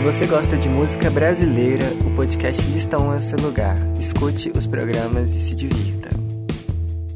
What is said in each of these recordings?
Se você gosta de música brasileira, o podcast Lista 1 é o seu lugar. Escute os programas e se divirta.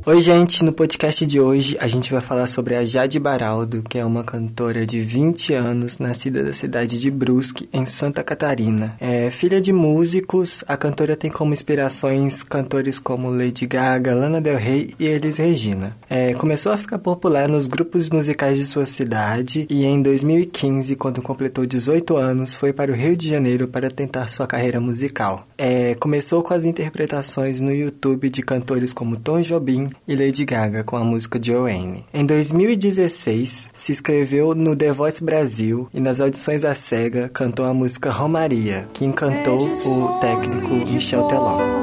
Oi, gente! No podcast de hoje a gente vai falar sobre a Jade Baraldo, que é uma cantora de 20 anos, nascida da cidade de Brusque, em Santa Catarina. É filha de músicos, a cantora tem como inspirações cantores como Lady Gaga, Lana Del Rey e Elis Regina. É, começou a ficar popular nos grupos musicais de sua cidade e em 2015, quando completou 18 anos, foi para o Rio de Janeiro para tentar sua carreira musical. É, começou com as interpretações no YouTube de cantores como Tom Jobim, e Lady Gaga com a música Joanne. Em 2016, se inscreveu no The Voice Brasil e nas audições à SEGA cantou a música Romaria, que encantou o técnico Michel Teló.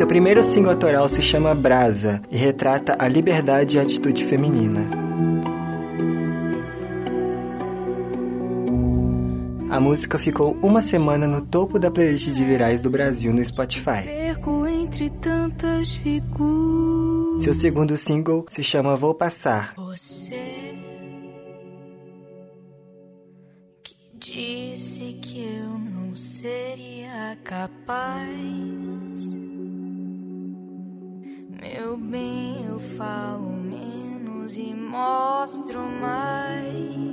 Seu primeiro single autoral se chama Brasa e retrata a liberdade e a atitude feminina. A música ficou uma semana no topo da playlist de virais do Brasil no Spotify. Seu segundo single se chama Vou Passar. Você que disse que eu não seria capaz. E mostro mais.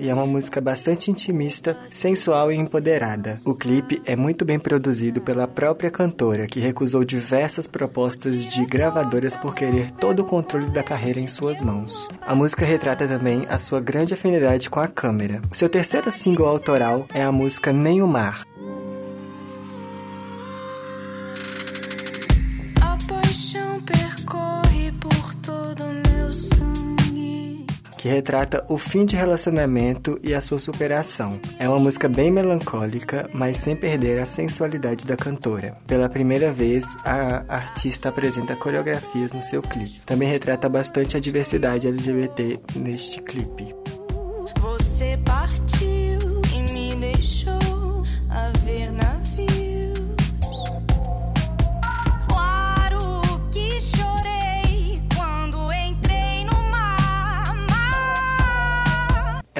E é uma música bastante intimista, sensual e empoderada. O clipe é muito bem produzido pela própria cantora, que recusou diversas propostas de gravadoras por querer todo o controle da carreira em suas mãos. A música retrata também a sua grande afinidade com a câmera. Seu terceiro single autoral é a música Nem o Mar. Que retrata o fim de relacionamento e a sua superação. É uma música bem melancólica, mas sem perder a sensualidade da cantora. Pela primeira vez, a artista apresenta coreografias no seu clipe. Também retrata bastante a diversidade LGBT neste clipe.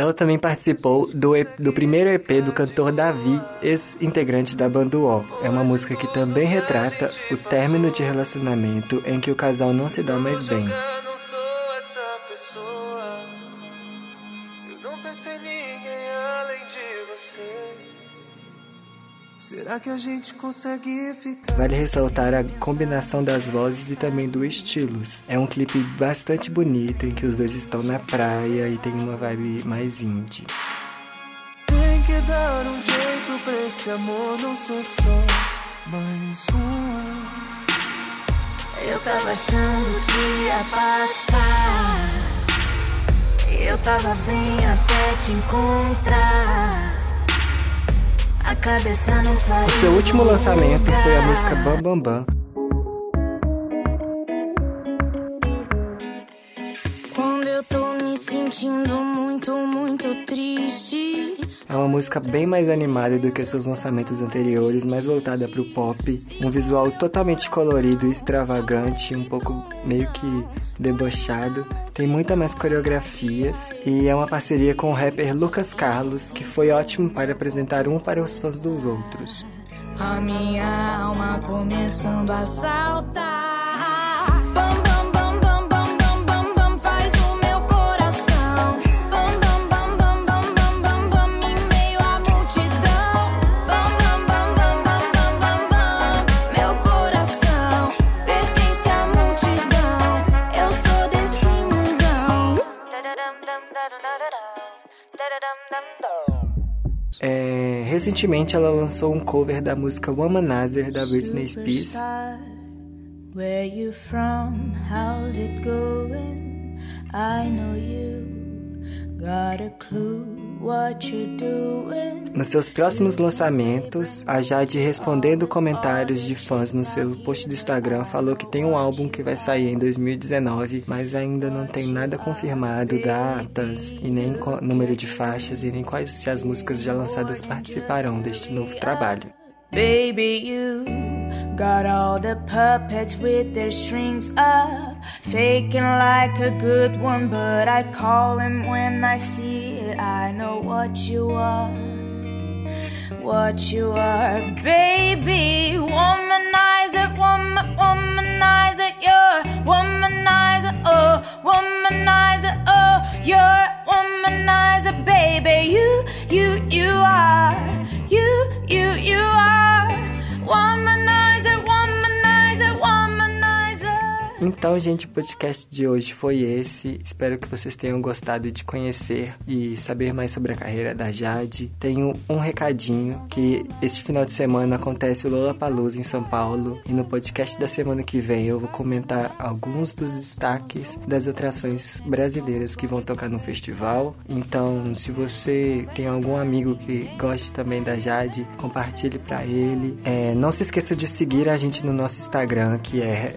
Ela também participou do, do primeiro EP do cantor Davi, ex-integrante da banda O. É uma música que também retrata o término de relacionamento em que o casal não se dá mais bem. Vale ressaltar a combinação das vozes e também dos estilos. É um clipe bastante bonito em que os dois estão na praia e tem uma vibe mais indie. Tem que dar um jeito pra esse amor não ser só mais um. Eu tava achando que ia passar. Eu tava bem até te encontrar. O seu último lançamento foi a música Bam Bam Bam. Quando eu tô me sentindo muito, muito triste. É uma música bem mais animada do que seus lançamentos anteriores, mais voltada para o pop, um visual totalmente colorido e extravagante, um pouco meio que debochado. Tem muita mais coreografias e é uma parceria com o rapper Lucas Carlos, que foi ótimo para apresentar um para os fãs dos outros. A minha alma começando a saltar. É, recentemente ela lançou um cover da música Womanizer da Britney Spears. Where you from? How's it going? I know you got a clue. Nos seus próximos lançamentos, a Jade respondendo comentários de fãs no seu post do Instagram falou que tem um álbum que vai sair em 2019, mas ainda não tem nada confirmado, datas e nem número de faixas e nem quais se as músicas já lançadas participarão deste novo trabalho. Baby, you got all the puppets with their strings up, faking like a good one, but I call him when I see it. I know what you are, what you are, baby. Womanizer, woman, womanizer, you're womanizer, oh, womanizer, oh, you're womanizer, baby. Então, gente, o podcast de hoje foi esse. Espero que vocês tenham gostado de conhecer e saber mais sobre a carreira da Jade. Tenho um recadinho que este final de semana acontece o Lollapalooza em São Paulo e no podcast da semana que vem eu vou comentar alguns dos destaques das atrações brasileiras que vão tocar no festival. Então, se você tem algum amigo que goste também da Jade, compartilhe para ele. É, não se esqueça de seguir a gente no nosso Instagram, que é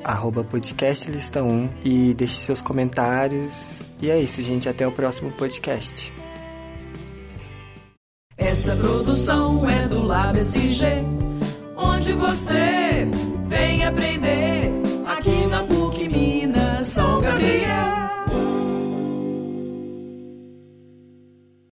arroba podcastlista1 e deixe seus comentários. E é isso, gente. Até o próximo podcast. Essa produção é do Lab SG, onde você vem aprender